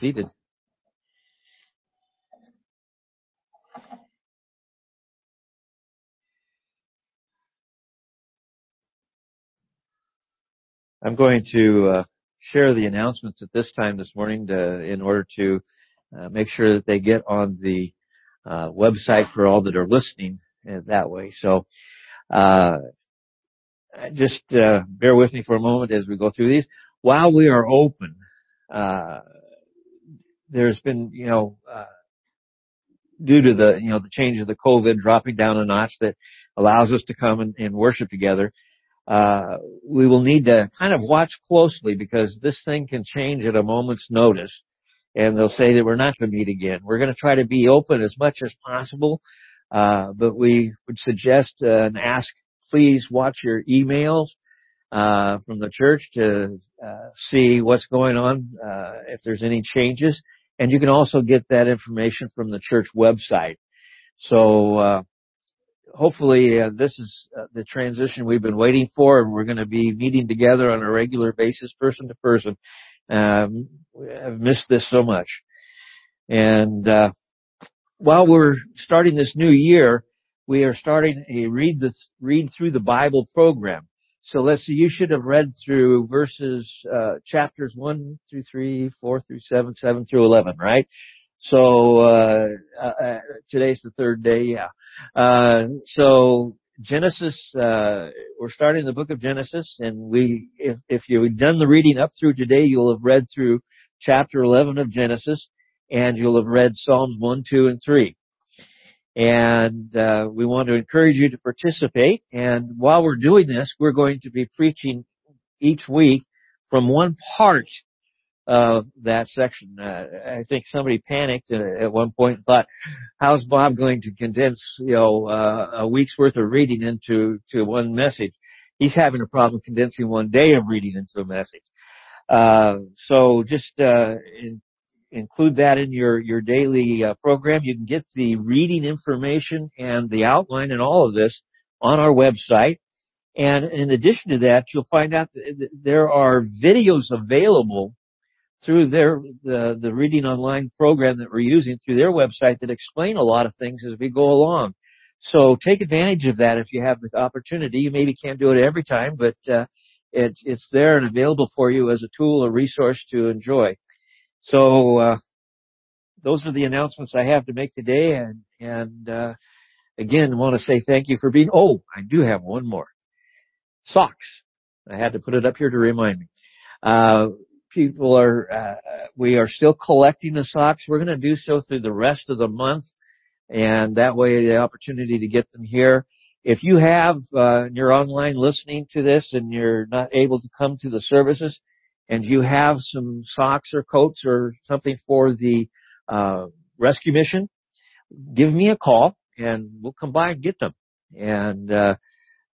seated. I'm going to uh, share the announcements at this time this morning to, in order to uh, make sure that they get on the uh, website for all that are listening uh, that way. So, uh, just uh, bear with me for a moment as we go through these. While we are open, there's been, you know, due to the, you know, the change of the COVID dropping down a notch that allows us to come and, and worship together uh, we will need to kind of watch closely because this thing can change at a moment's notice and they'll say that we're not to meet again. We're going to try to be open as much as possible, uh, but we would suggest uh, and ask please watch your emails uh, from the church to uh, see what's going on, uh, if there's any changes, and you can also get that information from the church website. So uh, hopefully uh, this is uh, the transition we've been waiting for, and we're going to be meeting together on a regular basis, person to person. Um, I've missed this so much, and uh, while we're starting this new year, we are starting a read the read through the Bible program. So let's see, you should have read through verses, uh, chapters 1 through 3, 4 through 7, 7 through 11, right? So, uh, uh, uh, today's the third day, yeah. Uh, so Genesis, uh, we're starting the book of Genesis and we, if, if you've done the reading up through today, you'll have read through chapter 11 of Genesis and you'll have read Psalms 1, 2, and 3. And, uh, we want to encourage you to participate. And while we're doing this, we're going to be preaching each week from one part of that section. Uh, I think somebody panicked at one point and thought, "How's Bob going to condense, you know, uh, a week's worth of reading into to one message?" He's having a problem condensing one day of reading into a message. Uh, so just uh, in, include that in your your daily uh, program. You can get the reading information and the outline and all of this on our website. And in addition to that, you'll find out that there are videos available through their the, the reading online program that we're using through their website that explain a lot of things as we go along. So take advantage of that if you have the opportunity. You maybe can't do it every time, but uh, it's it's there and available for you as a tool, a resource to enjoy. So uh, those are the announcements I have to make today, and and uh, again, want to say thank you for being. Oh, I do have one more. Socks. I had to put it up here to remind me. Uh, people are, uh, we are still collecting the socks. We're going to do so through the rest of the month. And that way the opportunity to get them here. If you have, uh, you're online listening to this and you're not able to come to the services and you have some socks or coats or something for the, uh, rescue mission, give me a call and we'll come by and get them. And, uh,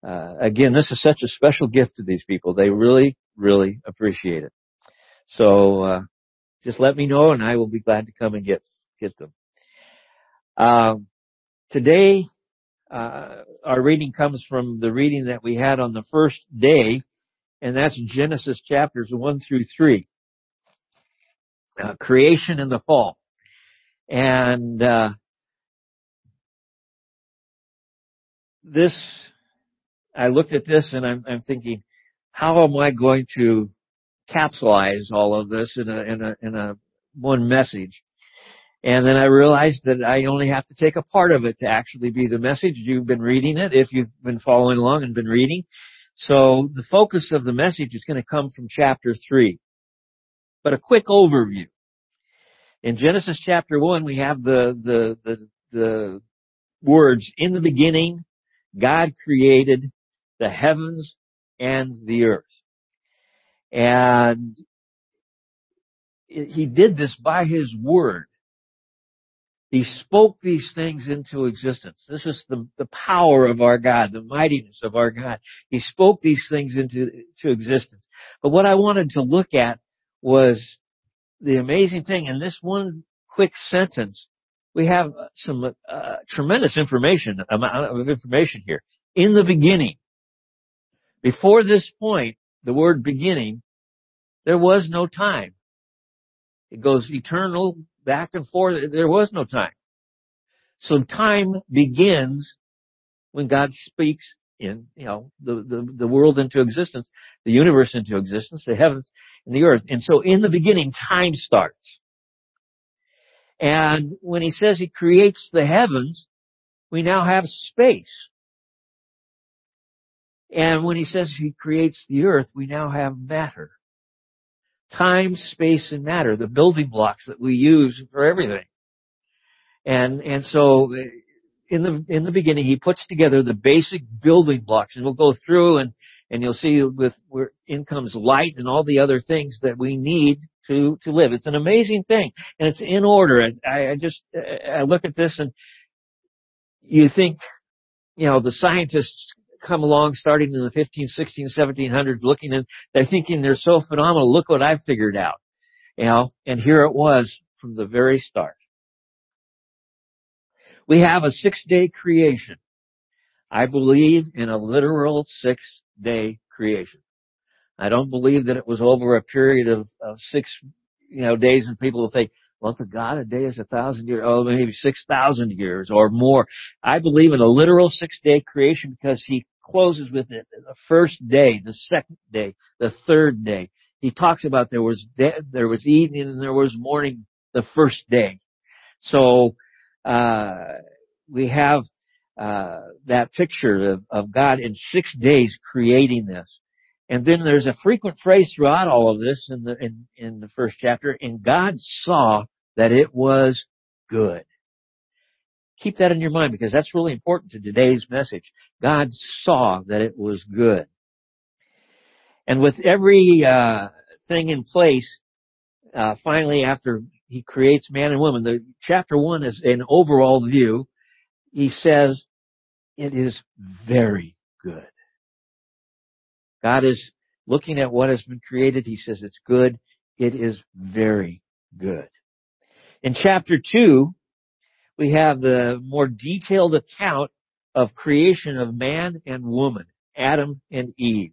uh, again, this is such a special gift to these people. They really, really appreciate it. So uh, just let me know, and I will be glad to come and get get them. Um, today, uh, our reading comes from the reading that we had on the first day, and that's Genesis chapters one through three, uh, creation and the fall, and uh, this. I looked at this and I'm, I'm thinking, how am I going to capsulize all of this in a, in a, in a one message. And then I realized that I only have to take a part of it to actually be the message. You've been reading it if you've been following along and been reading. So the focus of the message is going to come from chapter three. But a quick overview. In Genesis chapter one, we have the, the, the, the words, in the beginning, God created the heavens and the earth. And he did this by his word. He spoke these things into existence. This is the, the power of our God, the mightiness of our God. He spoke these things into to existence. But what I wanted to look at was the amazing thing. In this one quick sentence, we have some uh, tremendous information, amount of information here. In the beginning, before this point, the word beginning, there was no time. It goes eternal back and forth. There was no time. So time begins when God speaks in, you know, the, the, the world into existence, the universe into existence, the heavens and the earth. And so in the beginning, time starts. And when he says he creates the heavens, we now have space. And when he says he creates the earth, we now have matter. Time, space, and matter, the building blocks that we use for everything. And, and so in the, in the beginning, he puts together the basic building blocks and we'll go through and, and you'll see with where in comes light and all the other things that we need to, to live. It's an amazing thing and it's in order. I, I just, I look at this and you think, you know, the scientists come along starting in the 15, 16, 1700s looking and they're thinking they're so phenomenal. Look what I've figured out. You know, and here it was from the very start. We have a six day creation. I believe in a literal six day creation. I don't believe that it was over a period of, of six, you know, days and people will think, well, for God, a day is a thousand years, oh, maybe six thousand years or more. I believe in a literal six day creation because he closes with it the first day, the second day, the third day. He talks about there was de- there was evening and there was morning the first day. So uh, we have uh, that picture of, of God in six days creating this. And then there's a frequent phrase throughout all of this in the in, in the first chapter, and God saw that it was good. Keep that in your mind because that's really important to today's message. God saw that it was good. And with every uh, thing in place, uh, finally after he creates man and woman, the chapter one is an overall view. He says, it is very good. God is looking at what has been created. He says it's good. It is very good. In chapter two, we have the more detailed account of creation of man and woman, Adam and Eve.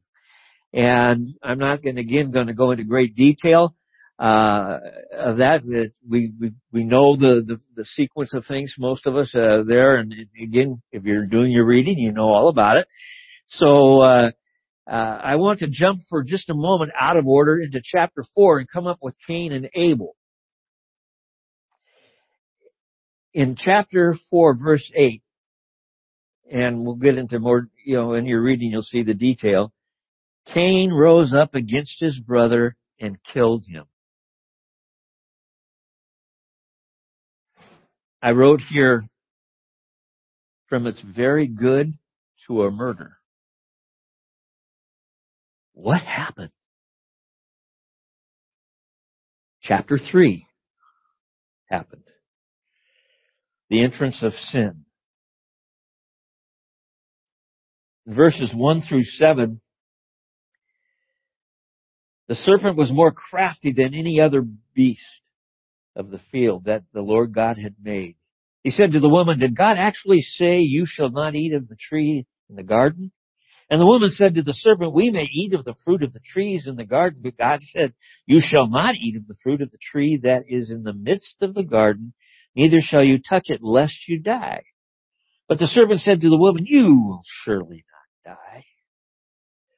And I'm not going to, again going to go into great detail uh, of that. We, we we know the, the, the sequence of things. Most of us uh, there, and again, if you're doing your reading, you know all about it. So uh, uh, I want to jump for just a moment out of order into chapter four and come up with Cain and Abel. In chapter 4 verse 8, and we'll get into more, you know, in your reading you'll see the detail, Cain rose up against his brother and killed him. I wrote here from it's very good to a murder. What happened? Chapter 3 happened the entrance of sin. In verses 1 through 7, the serpent was more crafty than any other beast of the field that the Lord God had made. He said to the woman, Did God actually say, You shall not eat of the tree in the garden? And the woman said to the serpent, We may eat of the fruit of the trees in the garden, but God said, You shall not eat of the fruit of the tree that is in the midst of the garden, neither shall you touch it lest you die. But the servant said to the woman, you will surely not die.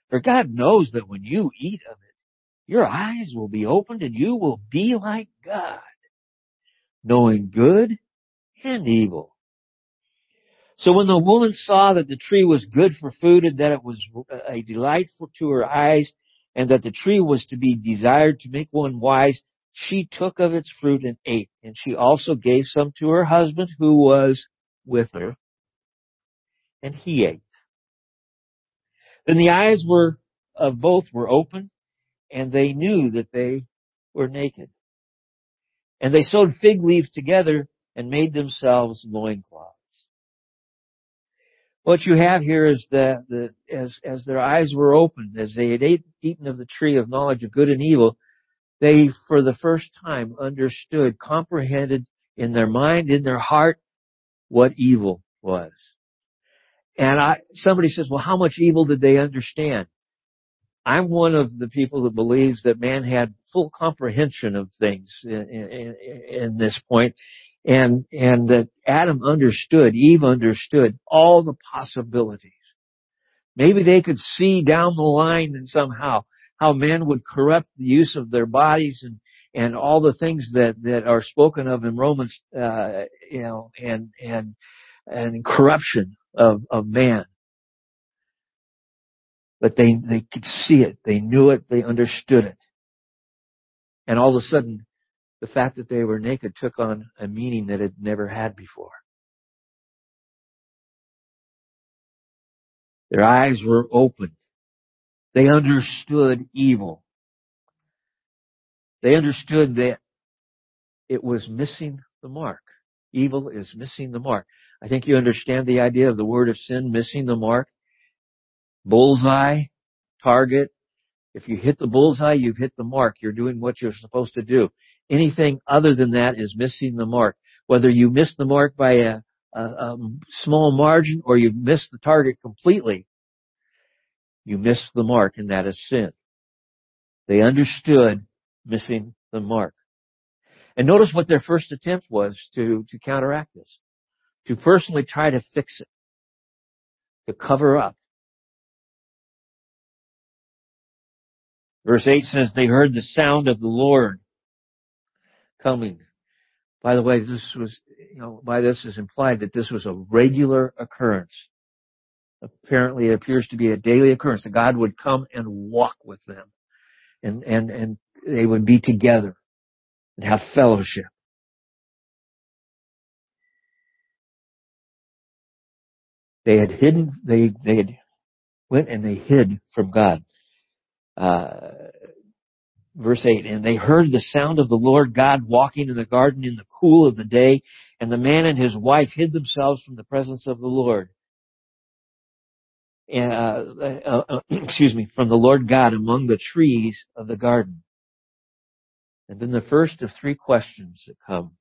For God knows that when you eat of it, your eyes will be opened and you will be like God, knowing good and evil. So when the woman saw that the tree was good for food and that it was a delight to her eyes and that the tree was to be desired to make one wise, she took of its fruit and ate, and she also gave some to her husband who was with her, and he ate. Then the eyes were of both were open, and they knew that they were naked. And they sewed fig leaves together and made themselves loincloths. What you have here is that the, as, as their eyes were opened, as they had ate, eaten of the tree of knowledge of good and evil, they for the first time understood, comprehended in their mind, in their heart, what evil was. And I, somebody says, well, how much evil did they understand? I'm one of the people that believes that man had full comprehension of things in, in, in this point, and and that Adam understood, Eve understood all the possibilities. Maybe they could see down the line and somehow how men would corrupt the use of their bodies and and all the things that that are spoken of in Romans, uh, you know, and and and corruption of of man. But they they could see it, they knew it, they understood it, and all of a sudden, the fact that they were naked took on a meaning that it never had before. Their eyes were open. They understood evil. They understood that it was missing the mark. Evil is missing the mark. I think you understand the idea of the word of sin missing the mark. Bullseye, target. If you hit the bullseye, you've hit the mark. You're doing what you're supposed to do. Anything other than that is missing the mark. Whether you miss the mark by a, a, a small margin or you miss the target completely, you miss the mark and that is sin. They understood missing the mark. And notice what their first attempt was to, to counteract this. To personally try to fix it. To cover up. Verse 8 says, they heard the sound of the Lord coming. By the way, this was, you know, by this is implied that this was a regular occurrence. Apparently it appears to be a daily occurrence that God would come and walk with them. And, and, and they would be together and have fellowship. They had hidden, they, they had went and they hid from God. Uh, verse 8, and they heard the sound of the Lord God walking in the garden in the cool of the day, and the man and his wife hid themselves from the presence of the Lord. Uh, uh, uh, excuse me, from the Lord God among the trees of the garden. And then the first of three questions that come.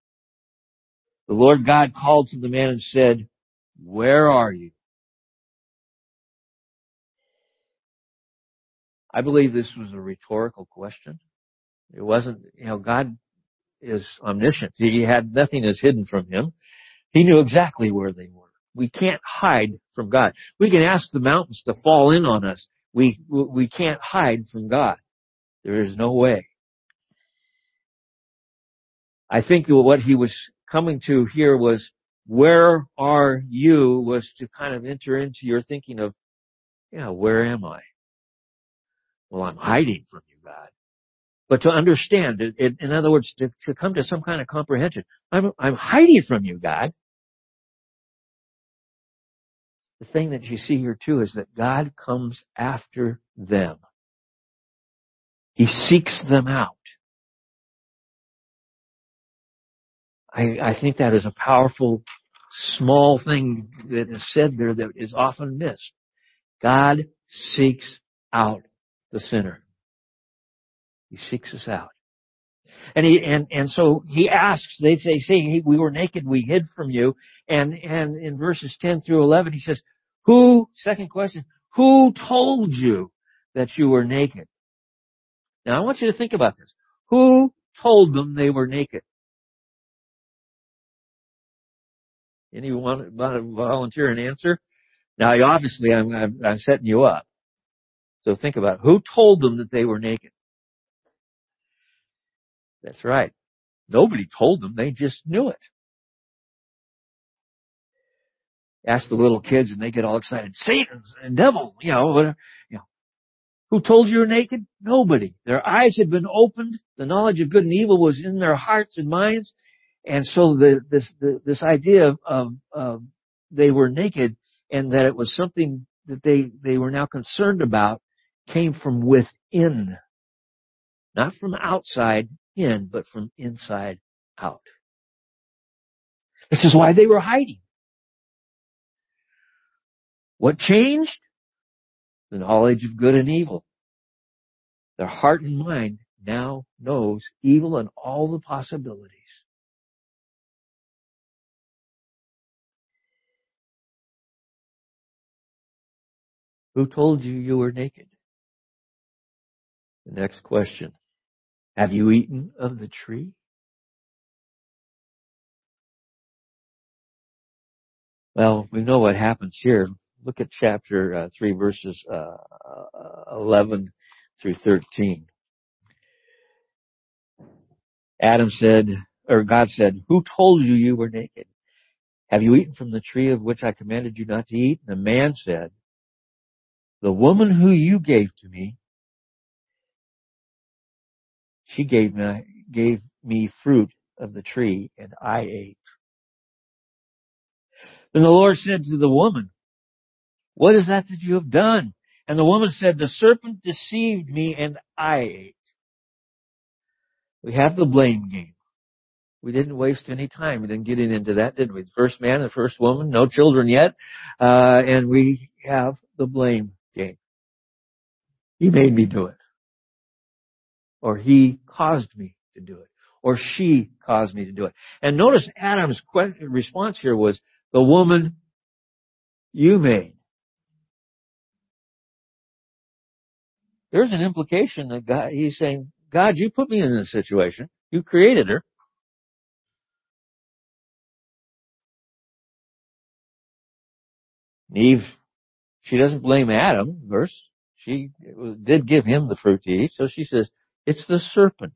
The Lord God called to the man and said, Where are you? I believe this was a rhetorical question. It wasn't, you know, God is omniscient. He had nothing is hidden from him. He knew exactly where they were. We can't hide from God. We can ask the mountains to fall in on us. We, we can't hide from God. There is no way. I think what he was coming to here was, where are you was to kind of enter into your thinking of, yeah, where am I? Well, I'm hiding from you, God. But to understand, it, it, in other words, to, to come to some kind of comprehension, I'm, I'm hiding from you, God. The thing that you see here too is that God comes after them. He seeks them out. I, I think that is a powerful, small thing that is said there that is often missed. God seeks out the sinner. He seeks us out. And he, and, and so he asks, they say, say, we were naked, we hid from you. And, and in verses 10 through 11, he says, who, second question, who told you that you were naked? Now I want you to think about this. Who told them they were naked? Anyone want to volunteer an answer? Now obviously I'm, I'm, I'm setting you up. So think about it. who told them that they were naked. That's right. Nobody told them. They just knew it. Ask the little kids and they get all excited. Satan and devil, you know, whatever, you know. Who told you you're naked? Nobody. Their eyes had been opened. The knowledge of good and evil was in their hearts and minds. And so the, this, the, this idea of, of, of they were naked and that it was something that they, they were now concerned about came from within. Not from outside in, but from inside out. This is why they were hiding. What changed? The knowledge of good and evil. Their heart and mind now knows evil and all the possibilities. Who told you you were naked? The next question. Have you eaten of the tree? Well, we know what happens here. Look at chapter uh, 3 verses uh, 11 through 13. Adam said, or God said, who told you you were naked? Have you eaten from the tree of which I commanded you not to eat? And the man said, the woman who you gave to me, she gave me, gave me fruit of the tree and I ate. Then the Lord said to the woman, what is that that you have done? And the woman said, the serpent deceived me and I ate. We have the blame game. We didn't waste any time. We didn't get into that, did we? The first man, the first woman, no children yet, uh, and we have the blame game. He made me do it. Or he caused me to do it. Or she caused me to do it. And notice Adam's response here was, the woman you made. There's an implication that God, he's saying, God, you put me in this situation. You created her. Eve, she doesn't blame Adam, verse. She did give him the fruit to eat, so she says, it's the serpent.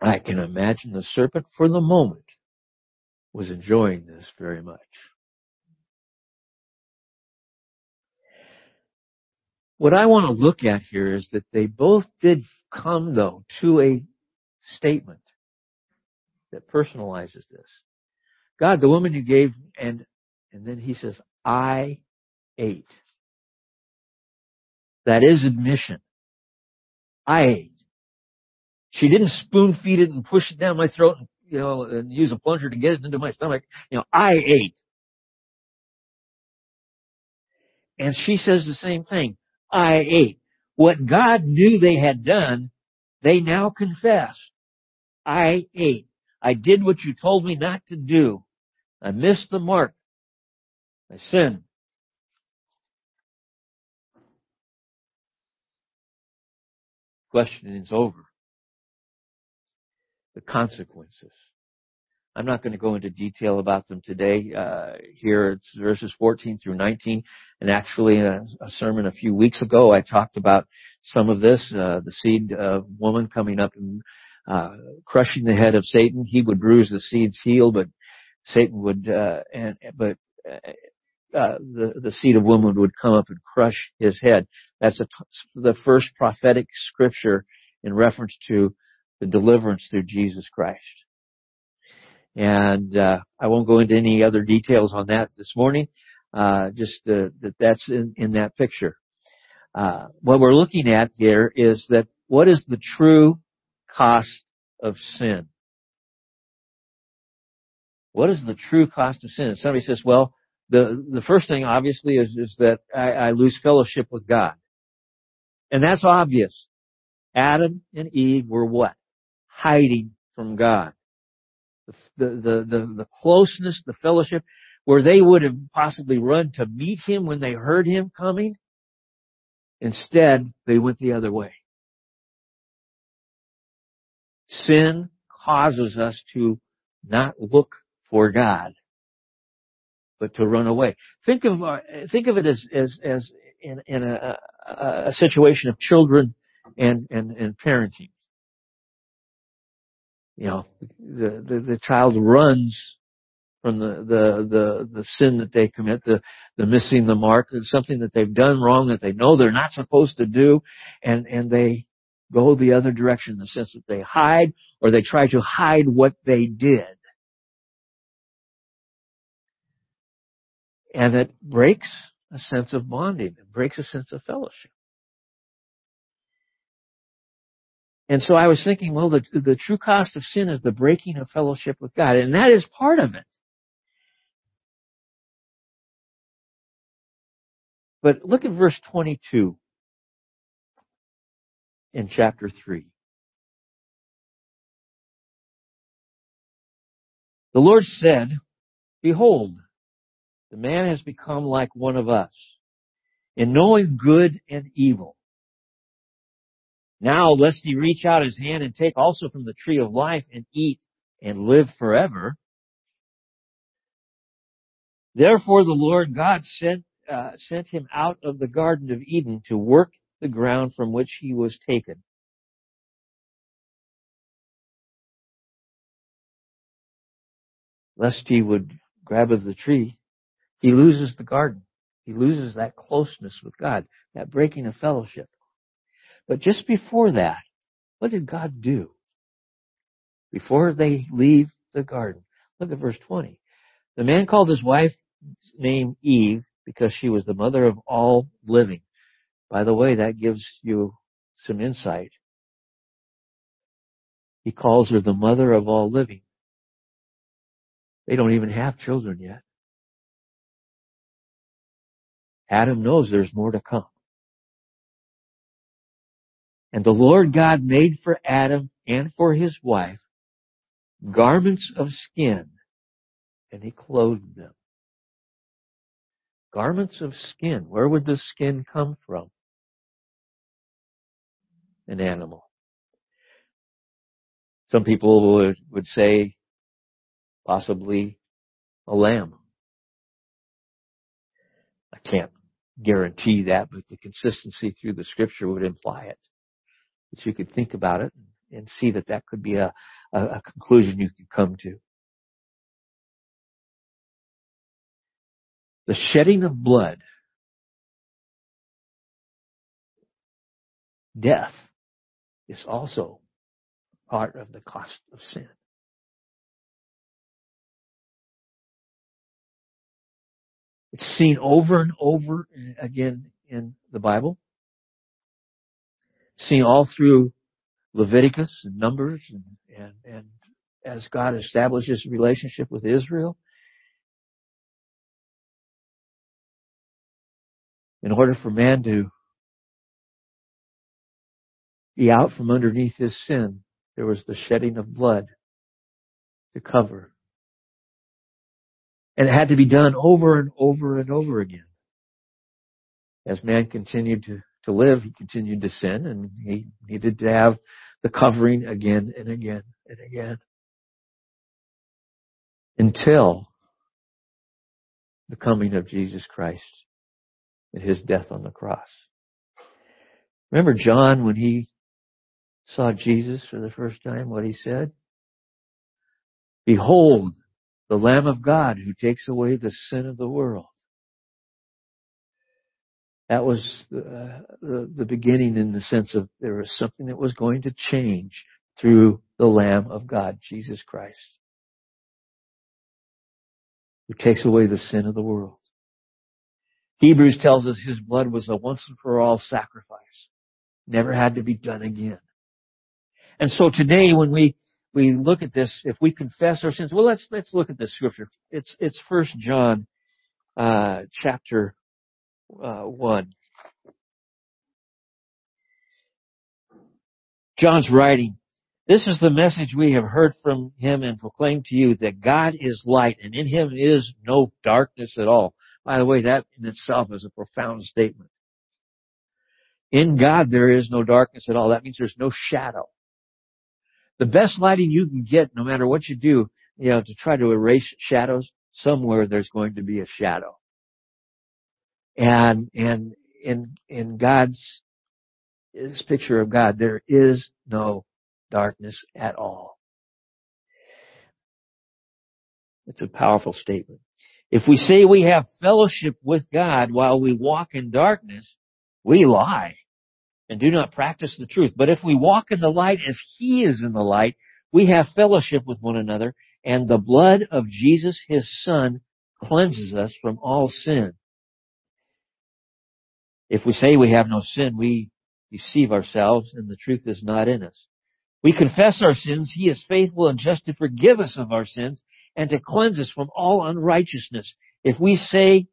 I can imagine the serpent for the moment was enjoying this very much. What I want to look at here is that they both did come though to a statement that personalizes this. God, the woman you gave, and, and then he says, I ate. That is admission. I ate. She didn't spoon feed it and push it down my throat and, you know, and use a plunger to get it into my stomach. You know, I ate. And she says the same thing. I ate. What God knew they had done, they now confess. I ate. I did what you told me not to do. I missed the mark. I sinned. Questioning is over. The consequences. I'm not going to go into detail about them today. Uh, here it's verses 14 through 19, and actually a, a, sermon a few weeks ago I talked about some of this. Uh, the seed uh, woman coming up and uh, crushing the head of Satan. He would bruise the seed's heel, but Satan would uh, and but uh, the the seed of woman would come up and crush his head. That's the first prophetic scripture in reference to the deliverance through Jesus Christ. And uh, I won't go into any other details on that this morning. Uh, just uh, that that's in, in that picture. Uh, what we're looking at here is that what is the true cost of sin? What is the true cost of sin? Somebody says, well, the the first thing obviously is is that I, I lose fellowship with God, and that's obvious. Adam and Eve were what? Hiding from God the, the, the, the closeness, the fellowship, where they would have possibly run to meet him when they heard him coming. Instead, they went the other way. Sin causes us to not look for God, but to run away. Think of uh, think of it as as as in, in a, a, a situation of children and and and parenting you know, the, the, the child runs from the, the, the, the sin that they commit, the, the missing the mark, something that they've done wrong that they know they're not supposed to do, and, and they go the other direction in the sense that they hide or they try to hide what they did. And it breaks a sense of bonding. It breaks a sense of fellowship. And so I was thinking, well, the, the true cost of sin is the breaking of fellowship with God, and that is part of it. But look at verse 22 in chapter 3. The Lord said, Behold, the man has become like one of us in knowing good and evil. Now, lest he reach out his hand and take also from the tree of life and eat and live forever. Therefore the Lord God sent, uh, sent him out of the Garden of Eden to work the ground from which he was taken. Lest he would grab of the tree, he loses the garden. He loses that closeness with God, that breaking of fellowship. But just before that, what did God do? Before they leave the garden. Look at verse 20. The man called his wife's name Eve because she was the mother of all living. By the way, that gives you some insight. He calls her the mother of all living. They don't even have children yet. Adam knows there's more to come. And the Lord God made for Adam and for his wife garments of skin, and he clothed them. Garments of skin. Where would the skin come from? An animal. Some people would, would say possibly a lamb. I can't guarantee that, but the consistency through the scripture would imply it. That you could think about it and see that that could be a, a, a conclusion you could come to. The shedding of blood, death, is also part of the cost of sin. It's seen over and over again in the Bible. Seen all through Leviticus and Numbers and, and, and as God establishes a relationship with Israel. In order for man to be out from underneath his sin, there was the shedding of blood to cover and it had to be done over and over and over again. As man continued to, to live, he continued to sin and he needed to have the covering again and again and again. Until the coming of Jesus Christ and his death on the cross. Remember John when he saw Jesus for the first time, what he said? Behold, the Lamb of God who takes away the sin of the world. That was the, uh, the, the beginning in the sense of there was something that was going to change through the Lamb of God, Jesus Christ, who takes away the sin of the world. Hebrews tells us his blood was a once and for all sacrifice. Never had to be done again. And so today when we we look at this, if we confess our sins, well, let's let's look at this scripture. It's it's First John, uh, chapter uh, one. John's writing. This is the message we have heard from him and proclaimed to you that God is light and in him is no darkness at all. By the way, that in itself is a profound statement. In God there is no darkness at all. That means there's no shadow the best lighting you can get, no matter what you do, you know, to try to erase shadows, somewhere there's going to be a shadow. And, and in, in God's, this picture of God, there is no darkness at all. It's a powerful statement. If we say we have fellowship with God while we walk in darkness, we lie and do not practice the truth. But if we walk in the light as He is in the light, we have fellowship with one another, and the blood of Jesus, His Son, cleanses us from all sin. If we say we have no sin, we deceive ourselves, and the truth is not in us. We confess our sins. He is faithful and just to forgive us of our sins and to cleanse us from all unrighteousness. If we say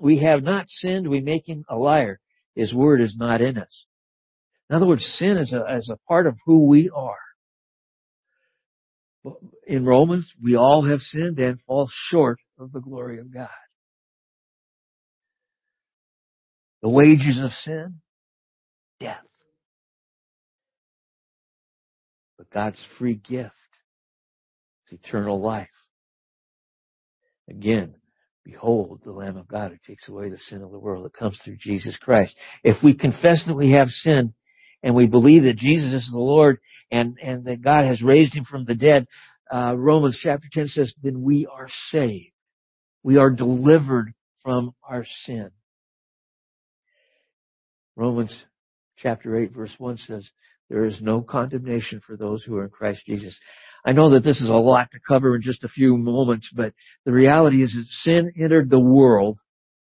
we have not sinned, we make him a liar. His word is not in us. In other words, sin is a, is a part of who we are. In Romans, we all have sinned and fall short of the glory of God. The wages of sin? Death. But God's free gift is eternal life. Again, behold the Lamb of God who takes away the sin of the world that comes through Jesus Christ. If we confess that we have sinned and we believe that Jesus is the Lord and, and that God has raised him from the dead, uh, Romans chapter 10 says, then we are saved. We are delivered from our sin. Romans chapter 8 verse 1 says, there is no condemnation for those who are in Christ Jesus. I know that this is a lot to cover in just a few moments, but the reality is that sin entered the world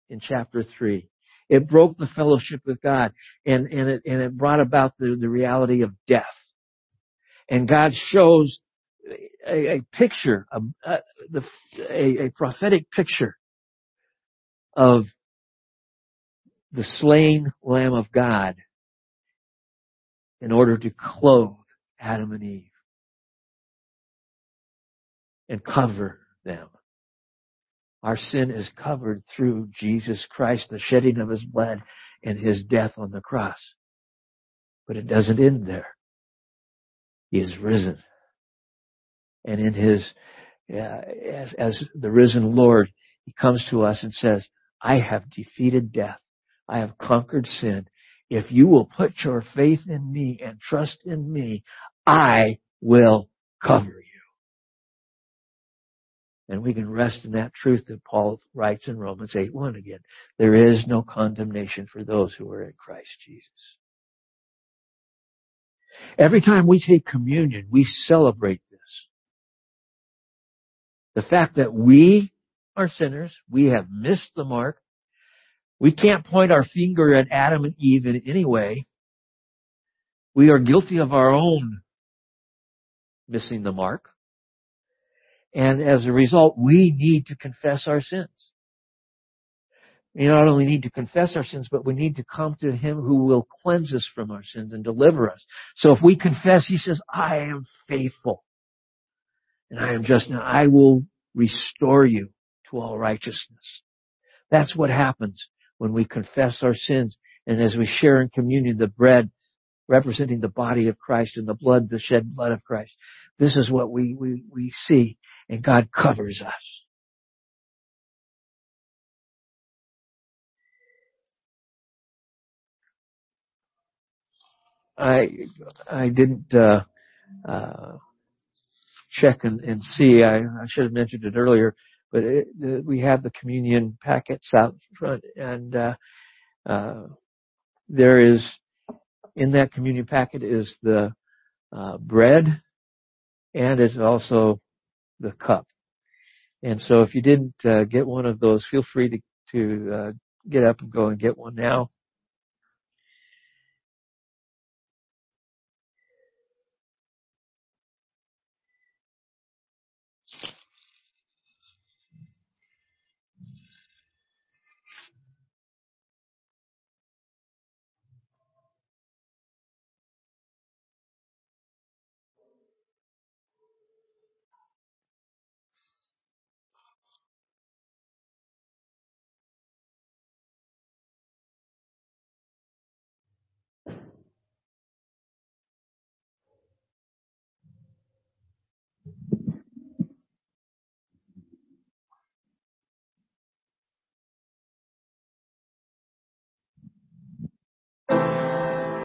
in chapter 3. It broke the fellowship with God and, and it, and it brought about the, the reality of death. And God shows a, a picture, a, uh, a, a prophetic picture of the slain Lamb of God in order to clothe Adam and Eve and cover them. Our sin is covered through Jesus Christ, the shedding of His blood and His death on the cross. But it doesn't end there. He is risen. And in His, uh, as, as the risen Lord, He comes to us and says, I have defeated death. I have conquered sin. If you will put your faith in me and trust in me, I will cover you. And we can rest in that truth that Paul writes in Romans 8 1 again. There is no condemnation for those who are in Christ Jesus. Every time we take communion, we celebrate this. The fact that we are sinners, we have missed the mark, we can't point our finger at Adam and Eve in any way. We are guilty of our own missing the mark. And as a result, we need to confess our sins. We not only need to confess our sins, but we need to come to Him who will cleanse us from our sins and deliver us. So if we confess, He says, I am faithful. And I am just now, I will restore you to all righteousness. That's what happens when we confess our sins and as we share in communion the bread representing the body of Christ and the blood, the shed blood of Christ. This is what we, we, we see and God covers us. I I didn't uh, uh, check and, and see. I, I, should have mentioned it earlier, but it, we have the communion packets out front, and uh, uh there is in that communion packet is the uh, bread, and it's also the cup. And so if you didn't uh, get one of those, feel free to, to uh, get up and go and get one now.